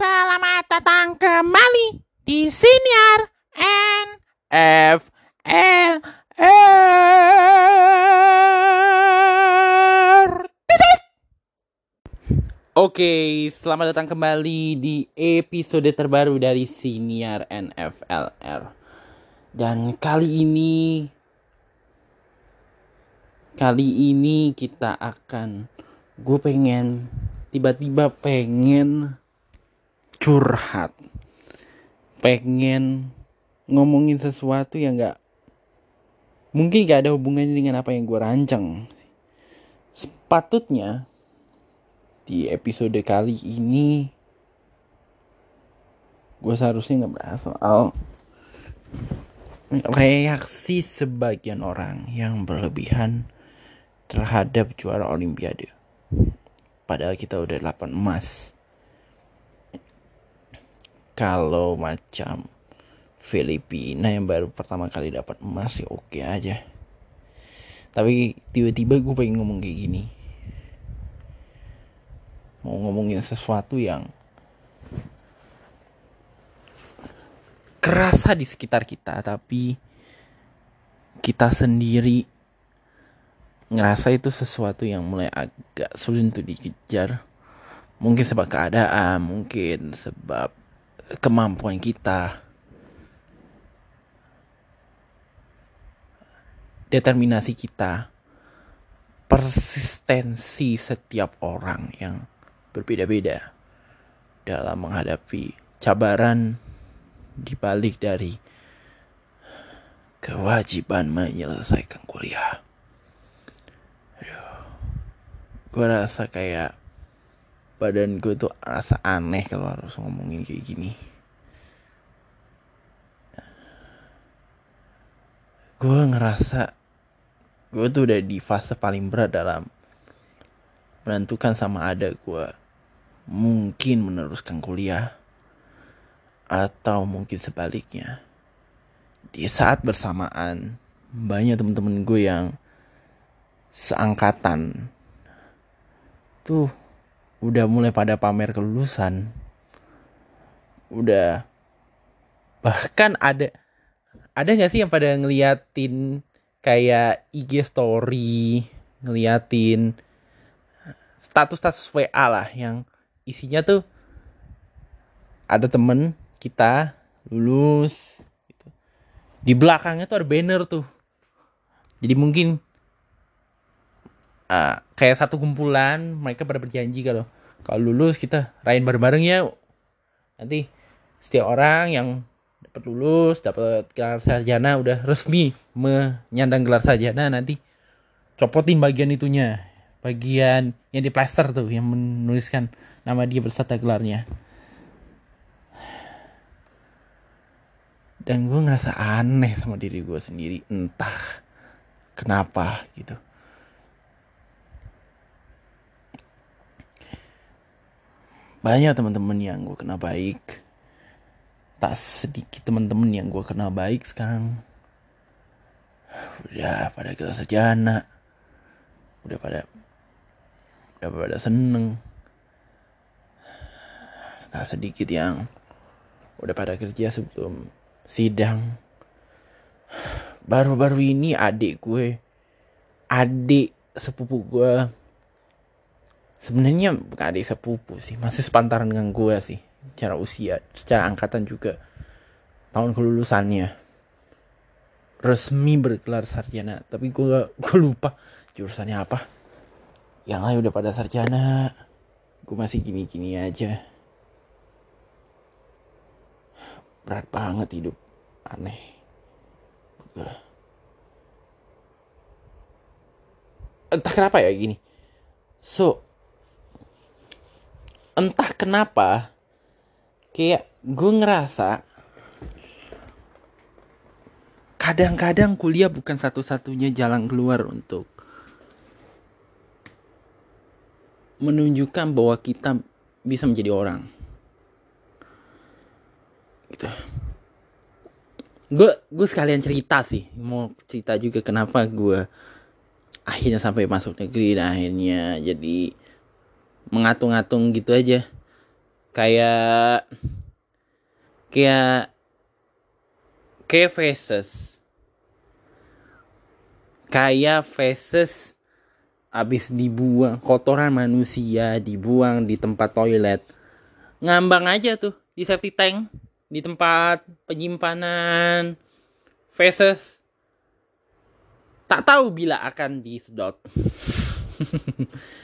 Selamat datang kembali di Senior NFL. Oke, selamat datang kembali di episode terbaru dari Senior NFLR. Dan kali ini kali ini kita akan gue pengen tiba-tiba pengen curhat. Pengen ngomongin sesuatu yang gak mungkin gak ada hubungannya dengan apa yang gue rancang. Sepatutnya di episode kali ini gue seharusnya ngebahas soal reaksi sebagian orang yang berlebihan terhadap juara olimpiade. Padahal kita udah 8 emas kalau macam Filipina yang baru pertama kali dapat emas ya oke aja. Tapi tiba-tiba gue pengen ngomong kayak gini. Mau ngomongin sesuatu yang kerasa di sekitar kita tapi kita sendiri ngerasa itu sesuatu yang mulai agak sulit untuk dikejar. Mungkin sebab keadaan mungkin sebab kemampuan kita. Determinasi kita. Persistensi setiap orang yang berbeda-beda dalam menghadapi cabaran dibalik dari kewajiban menyelesaikan kuliah. Gue rasa kayak badan gue tuh rasa aneh kalau harus ngomongin kayak gini. Gue ngerasa gue tuh udah di fase paling berat dalam menentukan sama ada gue mungkin meneruskan kuliah atau mungkin sebaliknya. Di saat bersamaan banyak temen-temen gue yang seangkatan tuh udah mulai pada pamer kelulusan. Udah. Bahkan ada ada nggak sih yang pada ngeliatin kayak IG story ngeliatin status-status WA lah yang isinya tuh ada temen kita lulus gitu. di belakangnya tuh ada banner tuh. Jadi mungkin uh, kayak satu kumpulan mereka pada berjanji kalau kalau lulus kita rayain bareng-bareng ya. Nanti setiap orang yang dapat lulus dapat gelar sarjana udah resmi menyandang gelar sarjana nanti copotin bagian itunya. Bagian yang di plaster tuh yang menuliskan nama dia berserta gelarnya. Dan gue ngerasa aneh sama diri gue sendiri. Entah kenapa gitu banyak teman-teman yang gue kenal baik. Tak sedikit teman-teman yang gue kenal baik sekarang. Udah pada kita sejana udah pada udah pada seneng. Tak sedikit yang udah pada kerja sebelum sidang. Baru-baru ini adik gue adik sepupu gue sebenarnya bukan adik sepupu sih. Masih sepantaran dengan gue sih. Secara usia secara angkatan juga. Tahun kelulusannya. Resmi bergelar sarjana. Tapi gue gue lupa jurusannya apa. Yang lain udah pada sarjana. Gue masih gini-gini aja. Berat banget hidup. Aneh. Gue entah kenapa ya gini. So entah kenapa kayak gue ngerasa kadang-kadang kuliah bukan satu-satunya jalan keluar untuk menunjukkan bahwa kita bisa menjadi orang. Gitu. Gue gue sekalian cerita sih. Mau cerita juga kenapa gue akhirnya sampai masuk negeri dan akhirnya jadi mengatung-atung gitu aja. Kayak kayak kayak faces. Kayak faces abis dibuang kotoran manusia dibuang di tempat toilet. Ngambang aja tuh di safety tank di tempat penyimpanan faces. Tak tahu bila akan disedot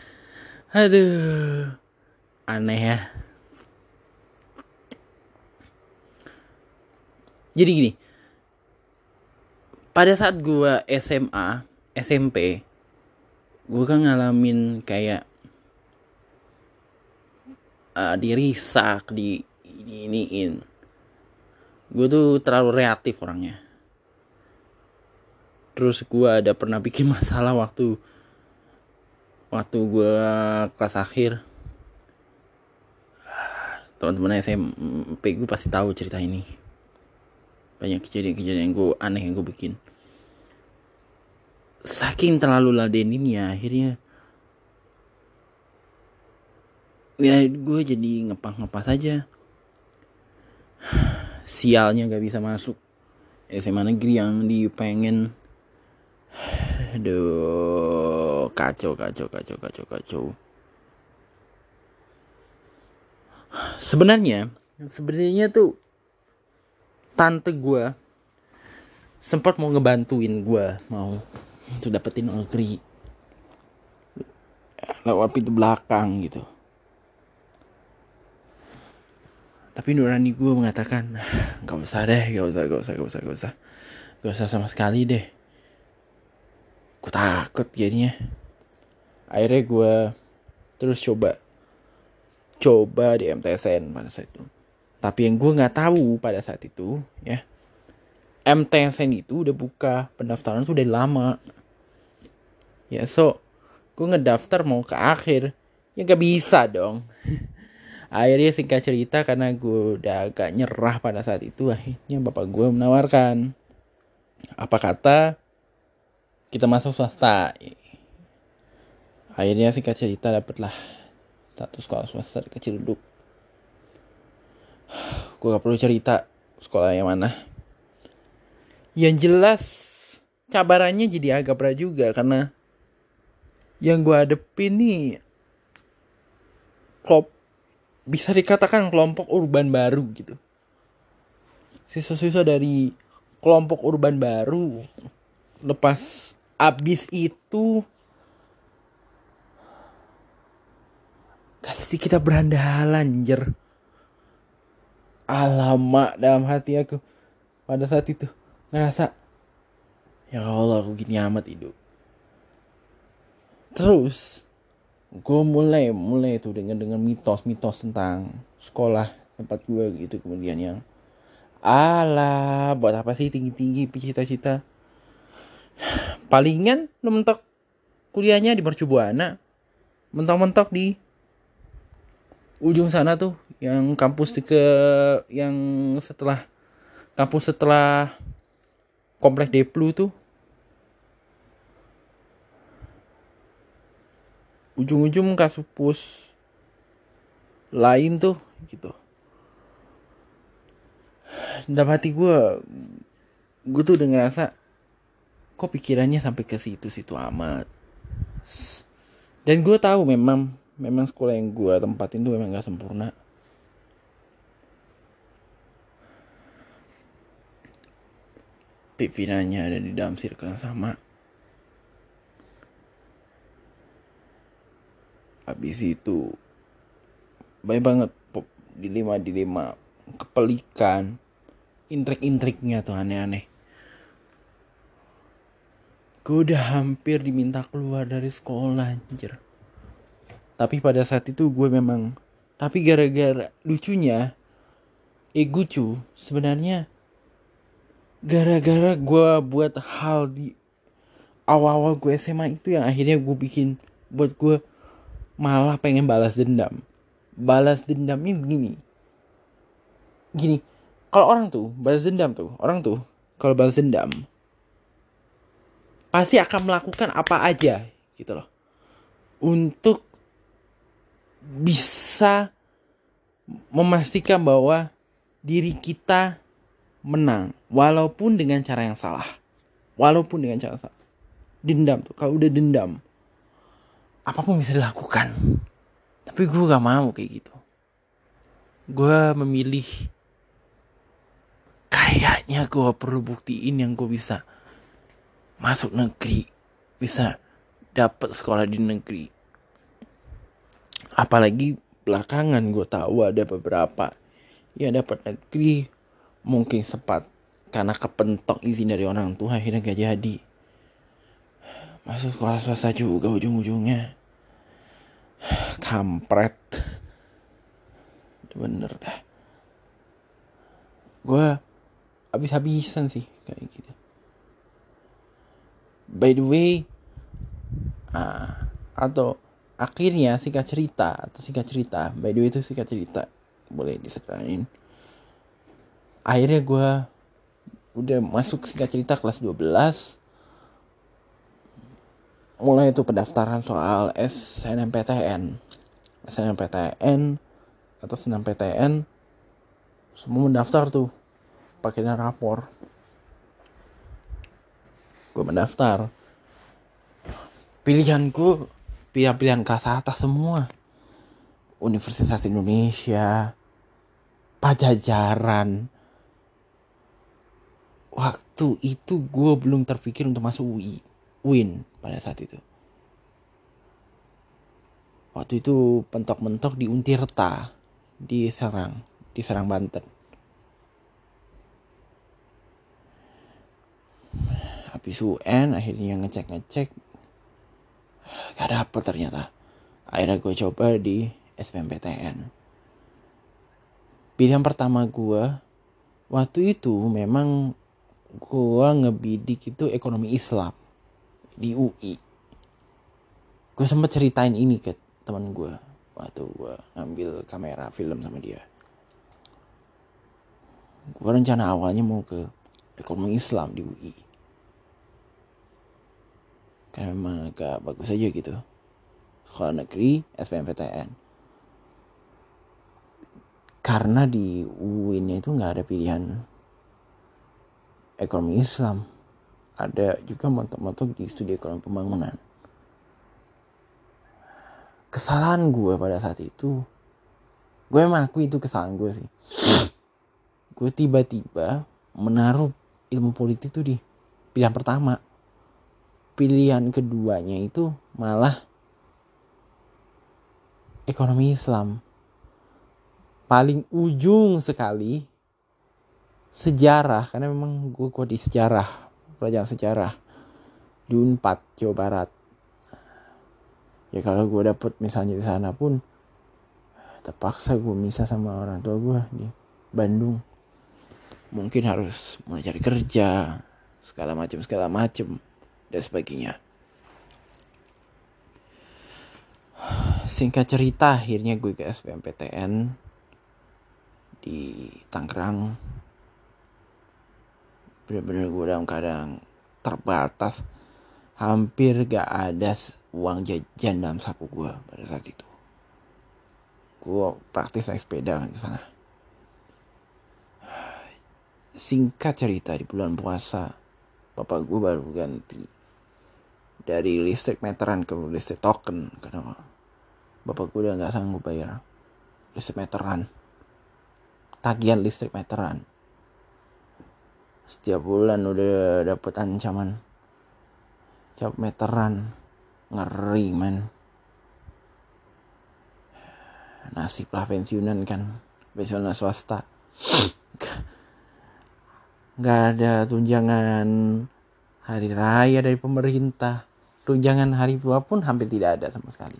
aduh. Aneh ya. Jadi gini. Pada saat gue SMA SMP gue kan ngalamin kayak uh, dirisak di ini iniin. Gue tuh terlalu reaktif orangnya. Terus gue ada pernah bikin masalah waktu waktu gue kelas akhir. Teman-teman SMP gue pasti tahu cerita ini. Banyak kejadian-kejadian gue aneh yang gue bikin. Saking terlalu ladeninnya akhirnya ya gue jadi ngepas-ngepas aja. Sialnya gak bisa masuk SMA negeri yang di pengen aduh kacau kacau kacau kacau kacau. Sebenarnya sebenarnya tuh tante gue sempat mau ngebantuin gue mau untuk dapetin negeri lewat pintu belakang gitu. Tapi nurani gue mengatakan nggak usah deh nggak usah nggak usah nggak usah nggak usah. Nggak usah sama sekali deh gue takut jadinya. Akhirnya gue terus coba coba di MTSN pada saat itu. Tapi yang gue nggak tahu pada saat itu ya MTSN itu udah buka pendaftaran tuh udah lama. Ya so gue ngedaftar mau ke akhir ya gak bisa dong. Akhirnya singkat cerita karena gue udah agak nyerah pada saat itu akhirnya bapak gue menawarkan apa kata kita masuk swasta. Akhirnya singkat cerita dapetlah satu sekolah swasta kecil duduk. Gue gak perlu cerita sekolah yang mana. Yang jelas cabarannya jadi agak berat juga karena yang gue hadepin nih klop bisa dikatakan kelompok urban baru gitu. Siswa-siswa dari kelompok urban baru lepas abis itu kasih kita berandalan jer alamak dalam hati aku pada saat itu ngerasa ya Allah aku gini amat hidup. Terus gue mulai mulai tuh dengan dengan mitos-mitos tentang sekolah tempat gue gitu kemudian yang ala buat apa sih tinggi-tinggi cita-cita palingan lu mentok kuliahnya di Mercubuana mentok-mentok di ujung sana tuh yang kampus ke yang setelah kampus setelah komplek Deplu tuh. Ujung-ujung kampus lain tuh gitu. Dalam hati gue gue tuh udah ngerasa kok pikirannya sampai ke situ-situ amat. Dan gue tahu memang memang sekolah yang gue tempatin tuh memang gak sempurna. Pimpinannya ada di dalam circle yang sama. Habis itu banyak banget dilema dilema kepelikan intrik-intriknya tuh aneh-aneh gue udah hampir diminta keluar dari sekolah anjir. Tapi pada saat itu gue memang tapi gara-gara lucunya ego cu sebenarnya gara-gara gue buat hal di awal-awal gue SMA itu yang akhirnya gue bikin buat gue malah pengen balas dendam. Balas dendamnya begini. Gini kalau orang tuh balas dendam tuh orang tuh kalau balas dendam pasti akan melakukan apa aja gitu loh. Untuk bisa memastikan bahwa diri kita menang walaupun dengan cara yang salah. Walaupun dengan cara salah. Dendam tuh kalau udah dendam apa pun bisa dilakukan. Tapi gue gak mau kayak gitu. Gue memilih kayaknya gue perlu buktiin yang gue bisa masuk negeri bisa dapat sekolah di negeri. Apalagi belakangan gue tahu ada beberapa yang dapat negeri mungkin sempat karena kepentok izin dari orang tua akhirnya gak jadi. Masuk sekolah swasta juga ujung-ujungnya. Kampret. Bener dah. Gue habis-habisan sih kayak gitu by the way uh, atau akhirnya singkat cerita atau singkat cerita by the way itu singkat cerita boleh diserahin. Akhirnya gue udah masuk singkat cerita kelas 12 mulai itu pendaftaran soal SNMPTN SNMPTN atau SNMPTN semua mendaftar tuh pakai rapor gue mendaftar pilihanku pilihan-pilihan kelas atas semua Universitas Indonesia Pajajaran waktu itu gue belum terpikir untuk masuk UI win pada saat itu. Waktu itu pentok-mentok di Untirta di Serang, di Serang Banten. Habis UN akhirnya ngecek-ngecek gak dapet ternyata. Akhirnya gue coba di SPMPTN. Pilihan pertama gue waktu itu memang gue ngebidik itu ekonomi Islam di UI gue sempet ceritain ini ke teman gue waktu gue ngambil kamera film sama dia gue rencana awalnya mau ke ekonomi Islam di UI karena memang agak bagus aja gitu. Sekolah negeri SPMPTN karena di UIN itu nggak ada pilihan ekonomi Islam. Ada juga mentok-mentok di studi ekonomi pembangunan. Kesalahan gue pada saat itu gue mengakui itu kesalahan gue sih. Gue tiba-tiba menaruh ilmu politik itu di pilihan pertama pilihan keduanya itu malah ekonomi Islam. Paling ujung sekali sejarah karena memang gue kuat di sejarah pelajaran sejarah di Unpad Jawa Barat. Ya kalau gue dapet misalnya di sana pun terpaksa gue bisa sama orang tua gue di Bandung. Mungkin harus mulai cari kerja segala macam segala macam dan sebagainya. Singkat cerita akhirnya gue ke SBMPTN di Tangerang. Bener-bener gue dalam keadaan terbatas. Hampir gak ada uang jajan dalam saku gue pada saat itu. Gue praktis naik sepeda ke sana. Singkat cerita di bulan puasa bapak gue baru ganti dari listrik meteran ke listrik token. Karena bapak gue udah nggak sanggup bayar listrik meteran. Tagihan listrik meteran. Setiap bulan udah dapet ancaman. Cap meteran. Ngeri man nasib lah pensiunan kan. Pensiunan swasta. Nggak ada tunjangan hari raya dari pemerintah tunjangan hari tua pun hampir tidak ada sama sekali.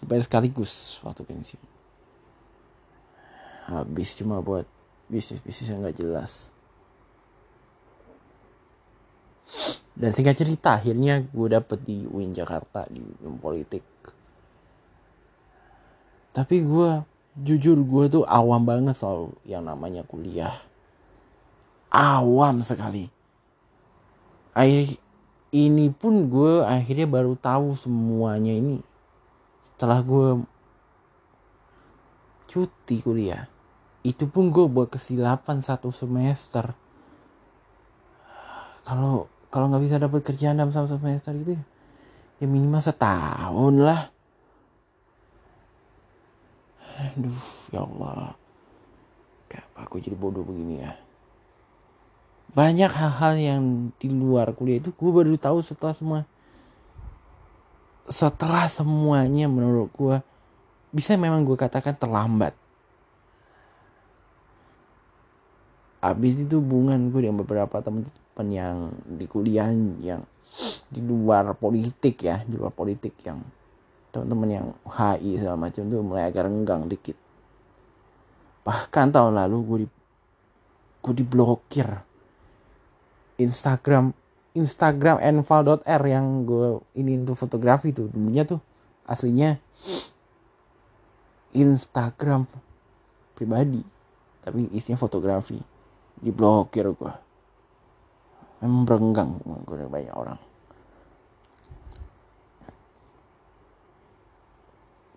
Bayar sekaligus waktu pensiun. Habis cuma buat bisnis bisnis yang nggak jelas. Dan singkat cerita akhirnya gue dapet di UIN Jakarta di ilmu politik. Tapi gue jujur gue tuh awam banget soal yang namanya kuliah. Awam sekali. Akhir ini pun gue akhirnya baru tahu semuanya ini. Setelah gue cuti kuliah itu pun gue buat kesilapan satu semester. Kalau kalau nggak bisa dapat kerjaan dalam satu semester itu ya minimal setahun lah. Aduh ya Allah. Kenapa aku jadi bodoh begini ya banyak hal-hal yang di luar kuliah itu gue baru tahu setelah semua setelah semuanya menurut gue bisa memang gue katakan terlambat. Habis itu hubungan gue dengan beberapa teman-teman yang di kuliah yang di luar politik ya di luar politik yang teman-teman yang HI segala macam tuh mulai agak renggang dikit. Bahkan tahun lalu gue di gue diblokir Instagram Instagram enval.r yang gue ini untuk fotografi tuh dulunya tuh aslinya Instagram pribadi tapi isinya fotografi diblokir gue memang berenggang gue banyak orang.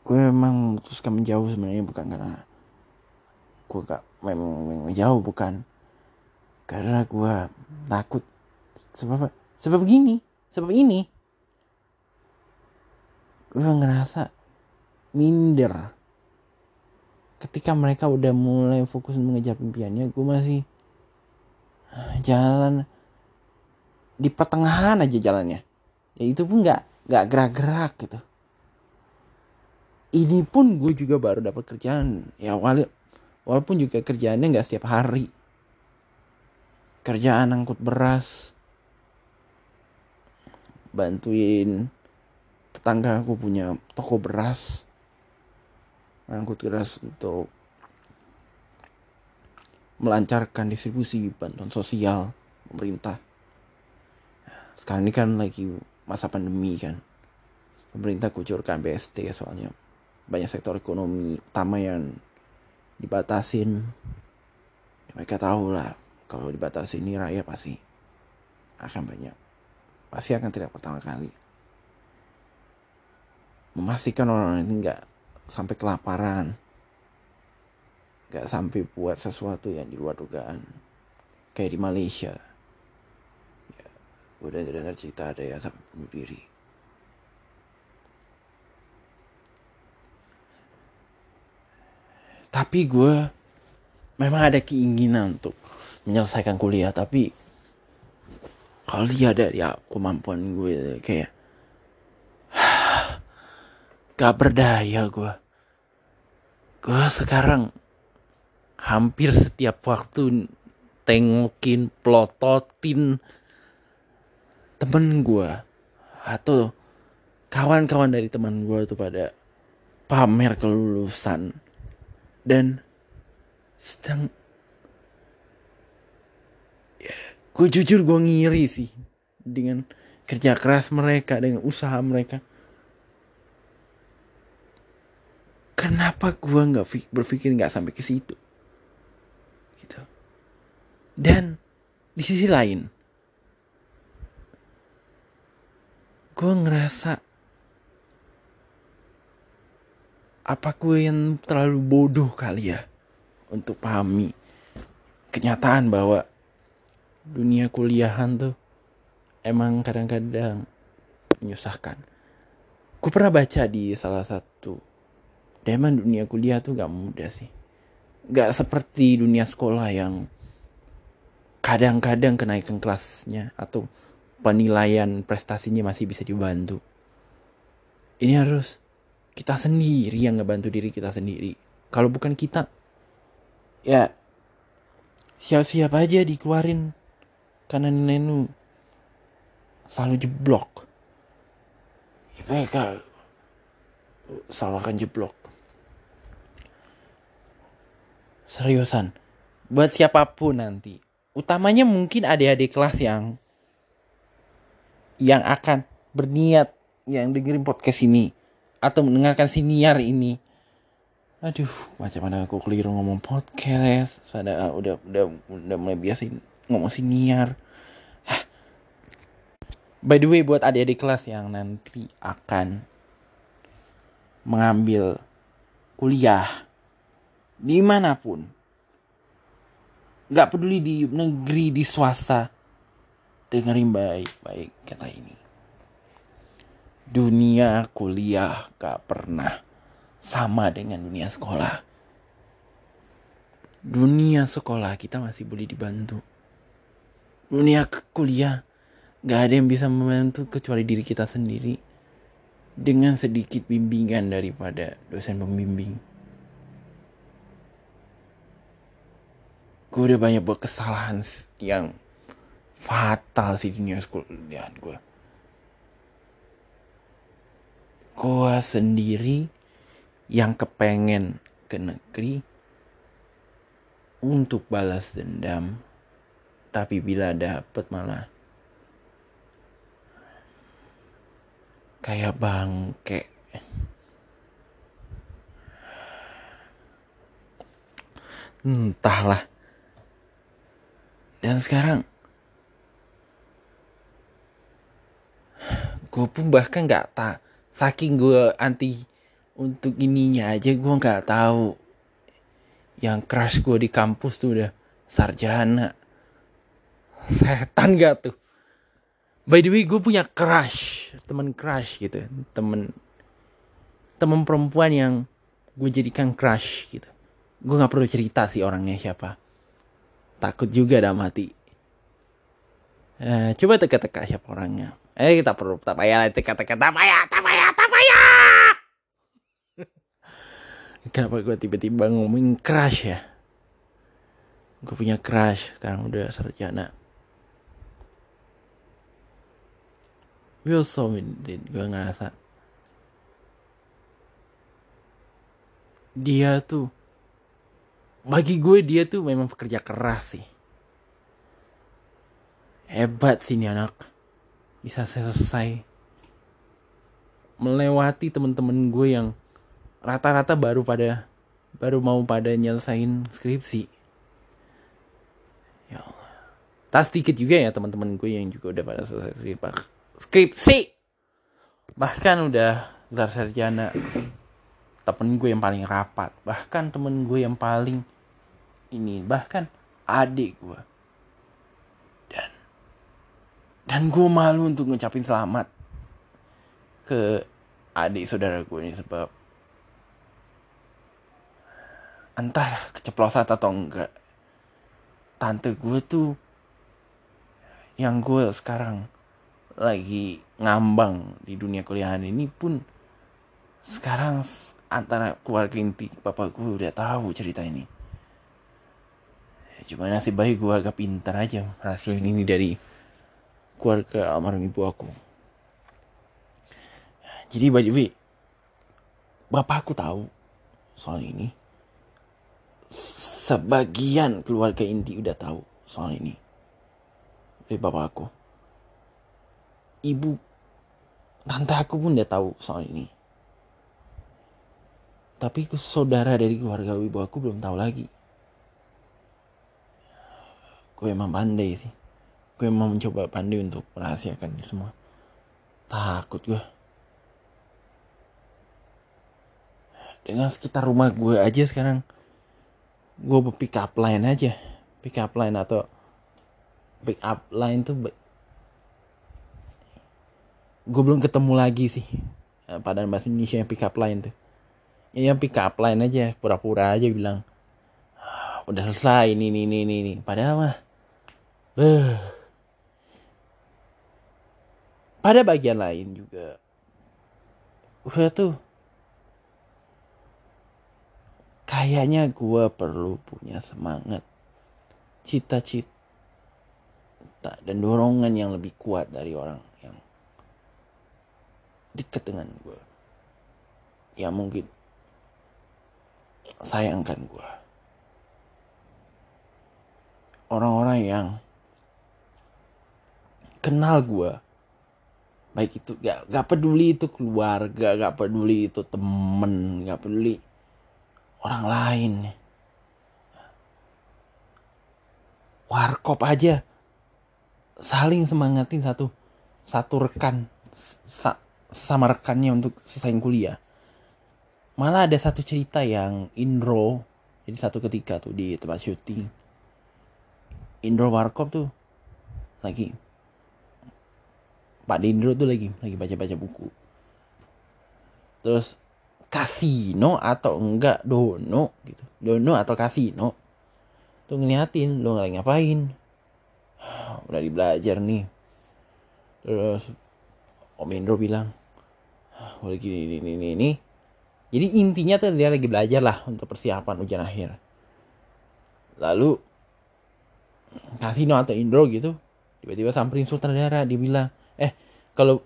Gue memang memutuskan menjauh sebenarnya bukan karena gue gak memang, memang menjauh bukan karena gue takut. Sebab sebab gini sebab ini. Gue ngerasa minder. Ketika mereka udah mulai fokus mengejar impiannya gue masih jalan di pertengahan aja jalannya. Ya itu pun nggak nggak gerak-gerak gitu. Ini pun gue juga baru dapat kerjaan. Ya wala walaupun juga kerjaannya nggak setiap hari kerjaan angkut beras bantuin tetangga aku punya toko beras angkut beras untuk melancarkan distribusi bantuan sosial pemerintah. Sekarang ini kan lagi masa pandemi kan. Pemerintah kucurkan BST soalnya banyak sektor ekonomi utama yang dibatasin. Ya, mereka tahu lah kalau dibatasi ini rakyat pasti akan banyak. Pasti akan tidak pertama kali. Memastikan orang-orang ini nggak sampai kelaparan gak sampai buat sesuatu yang di luar dugaan kayak di Malaysia ya, udah dengar cerita ada yang sampai bunuh diri tapi gue memang ada keinginan untuk menyelesaikan kuliah tapi kalau lihat dari ya, kemampuan gue kayak gak berdaya gue gue sekarang hampir setiap waktu tengokin, plototin temen gue atau kawan-kawan dari teman gue tuh pada pamer kelulusan. Dan sedang ya, gue jujur gue ngiri sih dengan kerja keras mereka dengan usaha mereka. Kenapa gue nggak berpikir nggak sampai ke situ? Dan di sisi lain, gue ngerasa apa gue yang terlalu bodoh kali ya untuk pahami kenyataan bahwa dunia kuliahan tuh emang kadang-kadang menyusahkan. Gue pernah baca di salah satu Deman dunia kuliah tuh gak mudah sih. Gak seperti dunia sekolah yang kadang-kadang kenaikan kelasnya atau penilaian prestasinya masih bisa dibantu. Ini harus kita sendiri yang ngebantu diri kita sendiri. Kalau bukan kita, ya siap-siap aja dikeluarin karena nenu selalu jeblok. Mereka salahkan jeblok. Seriusan, buat siapa pun nanti utamanya mungkin adik-adik kelas yang yang akan berniat yang dengerin podcast ini atau mendengarkan siniar ini aduh macam mana aku keliru ngomong podcast pada uh, udah udah udah mulai ngomong Hah. by the way buat adik-adik kelas yang nanti akan mengambil kuliah di mana pun nggak peduli di negeri di swasta dengerin baik-baik kata ini. Dunia kuliah gak pernah sama dengan dunia sekolah. Dunia sekolah kita masih boleh dibantu dunia kuliah gak ada yang bisa membantu kecuali diri kita sendiri. Dengan sedikit bimbingan daripada dosen pembimbing. Gue udah banyak buat kesalahan yang fatal sih dunia kuliah gue gue sendiri yang kepengen ke negeri untuk balas dendam tapi bila dapet malah kayak bangke. Entahlah. Dan sekarang gue pun bahkan nggak tak saking gue anti untuk ininya aja gue nggak tahu. Yang crush gue di kampus tuh udah sarjana setan gak tuh? By the way gue punya crush temen crush gitu temen temen perempuan yang gue jadikan crush gitu. Gue nggak perlu cerita sih orangnya siapa. Takut juga dalam hati eh, coba teka-teka siapa orangnya. Eh kita perlu tak payah teka-teka. Tak payah tak payah tak payah! Kenapa gue tiba-tiba ngomongin crush ya? Gue punya crush sekarang udah sarjana Will Smith gue ngerasa dia tuh bagi gue dia tuh memang pekerja keras sih. Hebat sih ini anak. Bisa selesai melewati temen-temen gue yang rata-rata baru pada baru mau pada nyelesain skripsi. Ya Allah. Tak sedikit juga ya teman-teman gue yang juga udah pada selesai skripsi bahkan udah gelar sarjana temen gue yang paling rapat. Bahkan temen gue yang paling ini bahkan adik gue. Dan dan gue malu untuk ngucapin selamat ke adik saudara gue ini sebab entah keceplosan atau enggak tante gue tuh yang gue sekarang lagi ngambang di dunia kuliahan ini pun sekarang antara keluarga inti bapak gue udah tahu cerita ini. Cuma nasib baik gue agak pintar aja merasukin ini dari keluarga almarhum ibu aku. Jadi by the way bapakku tahu soal ini. Sebagian keluarga inti udah tahu soal ini. Dari bapak aku ibu tante aku pun udah tahu soal ini. Tapi saudara dari keluarga ibu aku belum tahu lagi. Gue emang pandai sih. Gue emang mencoba pandai untuk merahasiakan ini semua. Takut gue dengan sekitar rumah gue aja sekarang gue pick up line aja. Pick up line atau pick up line tuh gue belum ketemu lagi sih. Eh, pada bahasa Indonesia yang pick up line tuh. Ya yang pick up line aja pura-pura aja bilang ah, udah selesai ini ini ini ini padahal mah uh. pada bagian lain juga gue tuh kayaknya gue perlu punya semangat cita-cita dan dorongan yang lebih kuat dari orang dekat dengan gue ya mungkin sayangkan gue orang-orang yang kenal gue baik itu gak, gak peduli itu keluarga gak peduli itu temen gak peduli orang lain. Warkop aja. Saling semangatin satu satu rekan sama rekannya untuk selesai kuliah. Malah ada satu cerita yang Indro jadi satu ketika tuh di tempat syuting. Indro Warkop tuh lagi Pak Dindro tuh lagi lagi baca-baca buku. Terus kasino atau enggak dono? gitu. Dono atau kasino? Tuh ngeliatin lo lagi ngapain? Udah di belajar nih. Terus Om Indro bilang gue lagi ini ini ini ini. Jadi intinya tuh dia lagi belajar lah untuk persiapan ujian akhir. Lalu kasino atau Indro gitu tiba-tiba samperin sutradara dia bilang eh kalau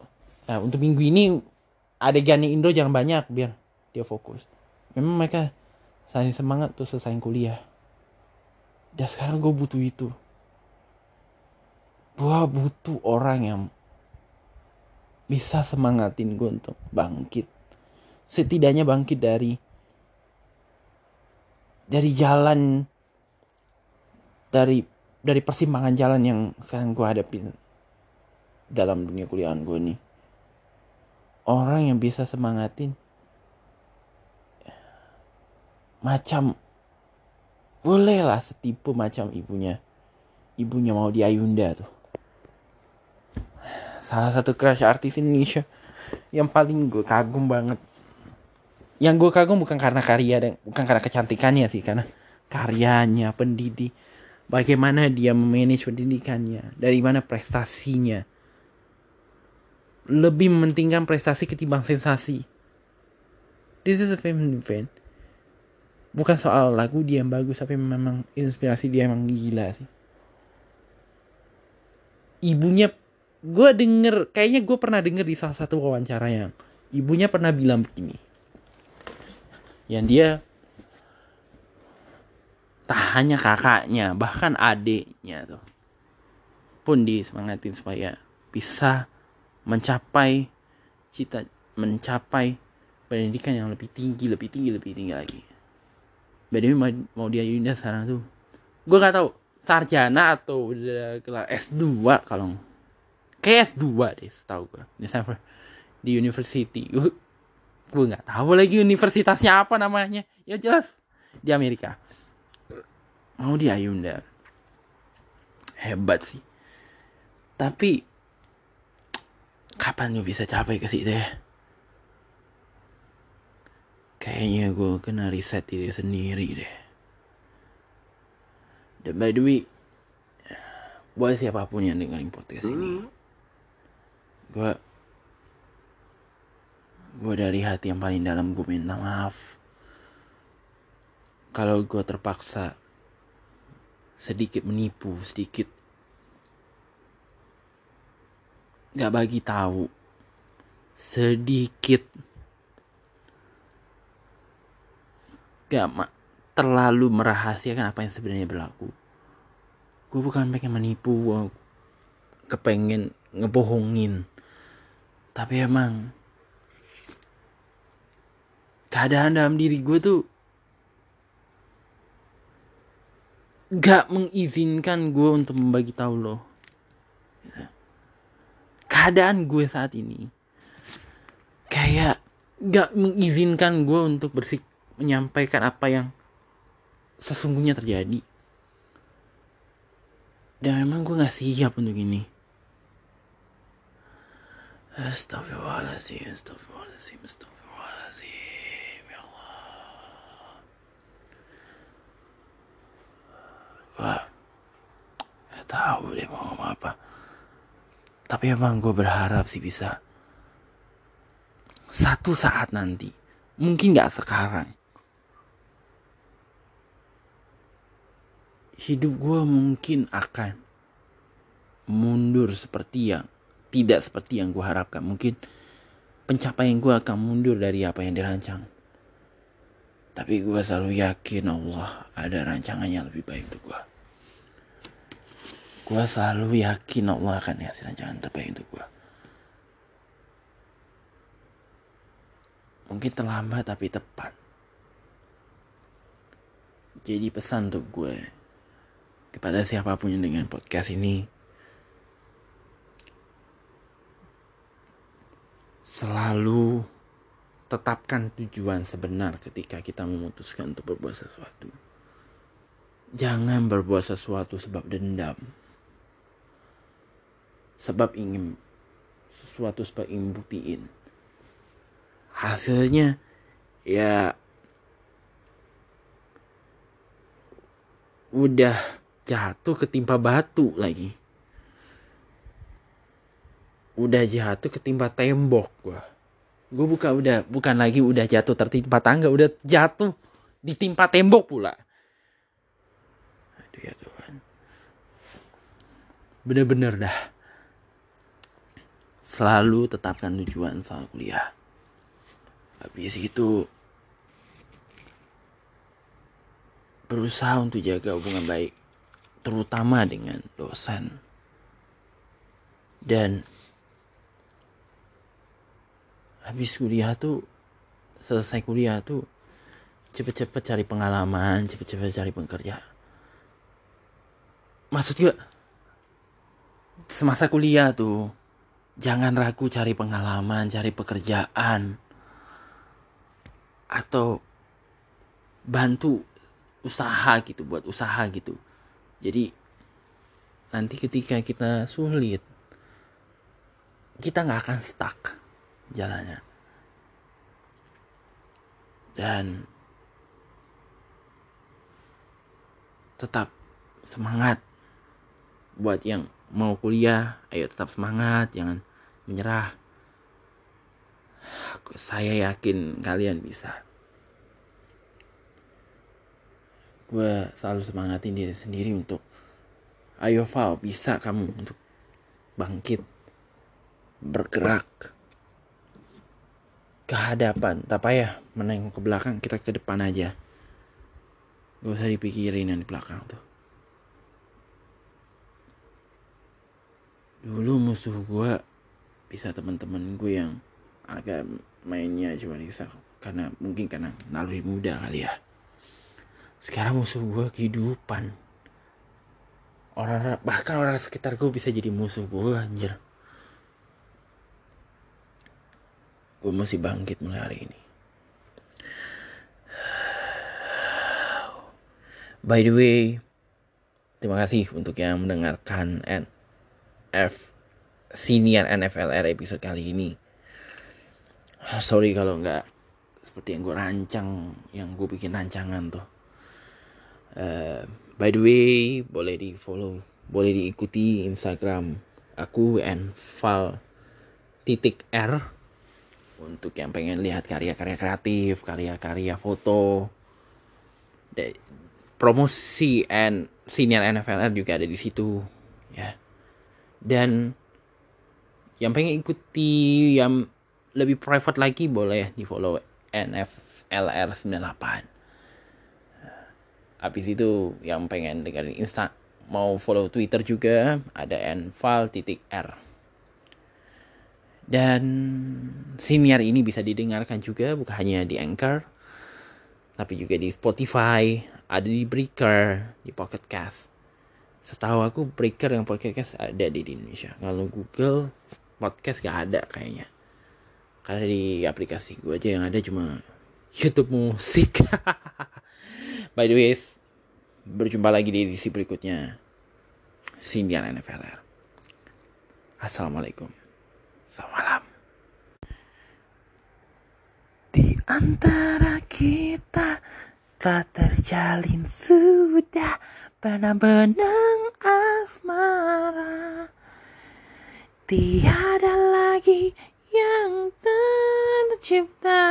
nah, untuk minggu ini adegannya Indro jangan banyak biar dia fokus. Memang mereka saling semangat tuh selesai kuliah. Dan sekarang gue butuh itu. Gue butuh orang yang bisa semangatin gue untuk bangkit. Setidaknya bangkit dari dari jalan dari dari persimpangan jalan yang sekarang gue hadapin dalam dunia kuliahan gue nih orang yang bisa semangatin macam bolehlah setipu macam ibunya. Ibunya mau di Ayunda tuh salah satu crush artis Indonesia yang paling gue kagum banget yang gue kagum bukan karena karya dan bukan karena kecantikannya sih karena karyanya pendidik bagaimana dia memanage pendidikannya dari mana prestasinya lebih mementingkan prestasi ketimbang sensasi. This is a family event. Bukan soal lagu dia yang bagus, tapi memang inspirasi dia emang gila sih. Ibunya, gue denger, kayaknya gue pernah denger di salah satu wawancara yang ibunya pernah bilang begini. Yang dia tak hanya kakaknya, bahkan adiknya tuh pun disemangatin supaya bisa mencapai cita mencapai pendidikan yang lebih tinggi lebih tinggi lebih tinggi lagi. By mau, mau dia Yunda sekarang tuh. Gue gak tahu sarjana atau udah kelar S2 kalau kayak S2 deh setahu gue di Stanford. Di university. Gue gue nggak tahu lagi universitasnya apa namanya. Ya jelas di Amerika. Mau dia Yunda hebat sih. Tapi kapan lu bisa capai ke situ ya? Kayaknya gue kena riset diri sendiri deh. Dan by the way buat siapa pun yang dengerin podcast ini gue gue dari hati yang paling dalam gue minta maaf. Kalau gue terpaksa sedikit menipu sedikit gak bagi tahu sedikit gak ma terlalu merahasiakan apa yang sebenarnya berlaku. Gue bukan pengen menipu gue kepengen ngebohongin tapi emang keadaan dalam diri gue tuh gak mengizinkan gue untuk membagi tahu loh. Keadaan gue saat ini kayak gak mengizinkan gue untuk bersik menyampaikan apa yang sesungguhnya terjadi. Dan memang gue gak siap untuk ini Astagfirullahaladzim, astagfirullahaladzim, astagfirullahaladzim, ya Allah. Gue gak tahu deh mau ngomong apa. Tapi emang gue berharap sih bisa satu saat nanti, mungkin gak sekarang. Hidup gue mungkin akan mundur seperti yang tidak seperti yang gue harapkan. Mungkin pencapaian gue akan mundur dari apa yang dirancang. Tapi gue selalu yakin Allah ada rancangannya lebih baik untuk gue gue selalu yakin Allah akan ngasih rancangan terbaik untuk gue mungkin terlambat tapi tepat jadi pesan untuk gue kepada siapa pun yang dengan podcast ini selalu tetapkan tujuan sebenar ketika kita memutuskan untuk berbuat sesuatu. Jangan berbuat sesuatu sebab dendam. Sebab ingin sesuatu sebab ingin buktiin. Hasilnya ya udah jatuh ketimpa batu lagi udah jatuh ketimpa tembok gua. Gue buka udah bukan lagi udah jatuh tertimpa tangga udah jatuh ditimpa tembok pula. Aduh ya Tuhan. Bener-bener dah. Selalu tetapkan tujuan soal kuliah. Habis itu berusaha untuk jaga hubungan baik terutama dengan dosen. Dan habis kuliah tuh selesai kuliah tuh cepet-cepet cari pengalaman cepet-cepet cari pekerja. Maksud gue semasa kuliah tuh jangan ragu cari pengalaman cari pekerjaan. Atau bantu usaha gitu buat usaha gitu. Jadi nanti ketika kita sulit kita nggak akan stuck jalannya. Dan tetap semangat buat yang mau kuliah, ayo tetap semangat, jangan menyerah. Saya yakin kalian bisa. Gue selalu semangatin diri sendiri untuk ayo Val, bisa kamu untuk bangkit, bergerak ke hadapan tak payah menengok ke belakang kita ke depan aja. Gak usah dipikirin yang di belakang tuh. Dulu musuh gue bisa teman-teman gue yang agak mainnya cuma bisa karena mungkin karena naluri muda kali ya. Sekarang musuh gue kehidupan. Orang bahkan orang sekitar gue bisa jadi musuh gue anjir gue masih bangkit mulai hari ini. By the way, terima kasih untuk yang mendengarkan NF Senior NFLR episode kali ini. Sorry kalau nggak seperti yang gue rancang, yang gue bikin rancangan tuh. Uh, by the way, boleh di follow, boleh diikuti Instagram aku Val titik R untuk yang pengen lihat karya-karya kreatif, karya-karya foto, promosi and senior NFLR juga ada di situ, ya. Dan yang pengen ikuti yang lebih private lagi boleh di follow NFLR 98. Habis itu yang pengen dengerin Insta mau follow Twitter juga ada nval titik r dan siniar ini bisa didengarkan juga bukan hanya di Anchor, tapi juga di Spotify, ada di Breaker, di Pocket Cast. Setahu aku Breaker yang Pocket Cast ada di Indonesia. Kalau Google Podcast gak ada kayaknya. Karena di aplikasi gue aja yang ada cuma YouTube musik. By the way, berjumpa lagi di edisi berikutnya. Sindian NFLR. Assalamualaikum. Selamat Di antara kita tak terjalin sudah benang-benang asmara. Tiada lagi yang tercipta.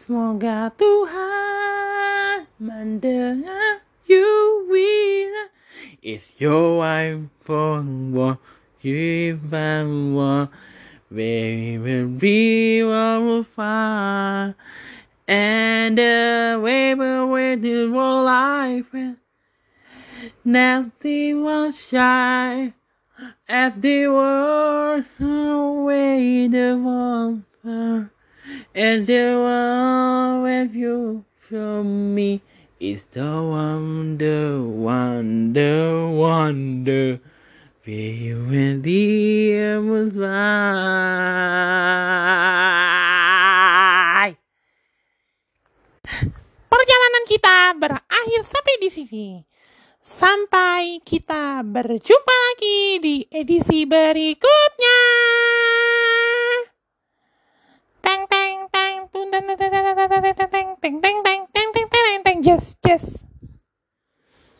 Semoga Tuhan mendengar you will Is your wife for you want we will be all fine. And the way will wait the world life. Nothing will shine. At the world away the world. And the world with you from me is the wonder, wonder, wonder. Be when the. Perjalanan kita berakhir sampai di sini. Sampai kita berjumpa lagi di edisi berikutnya. Teng teng teng teng teng teng teng teng teng teng teng teng teng teng teng yes yes.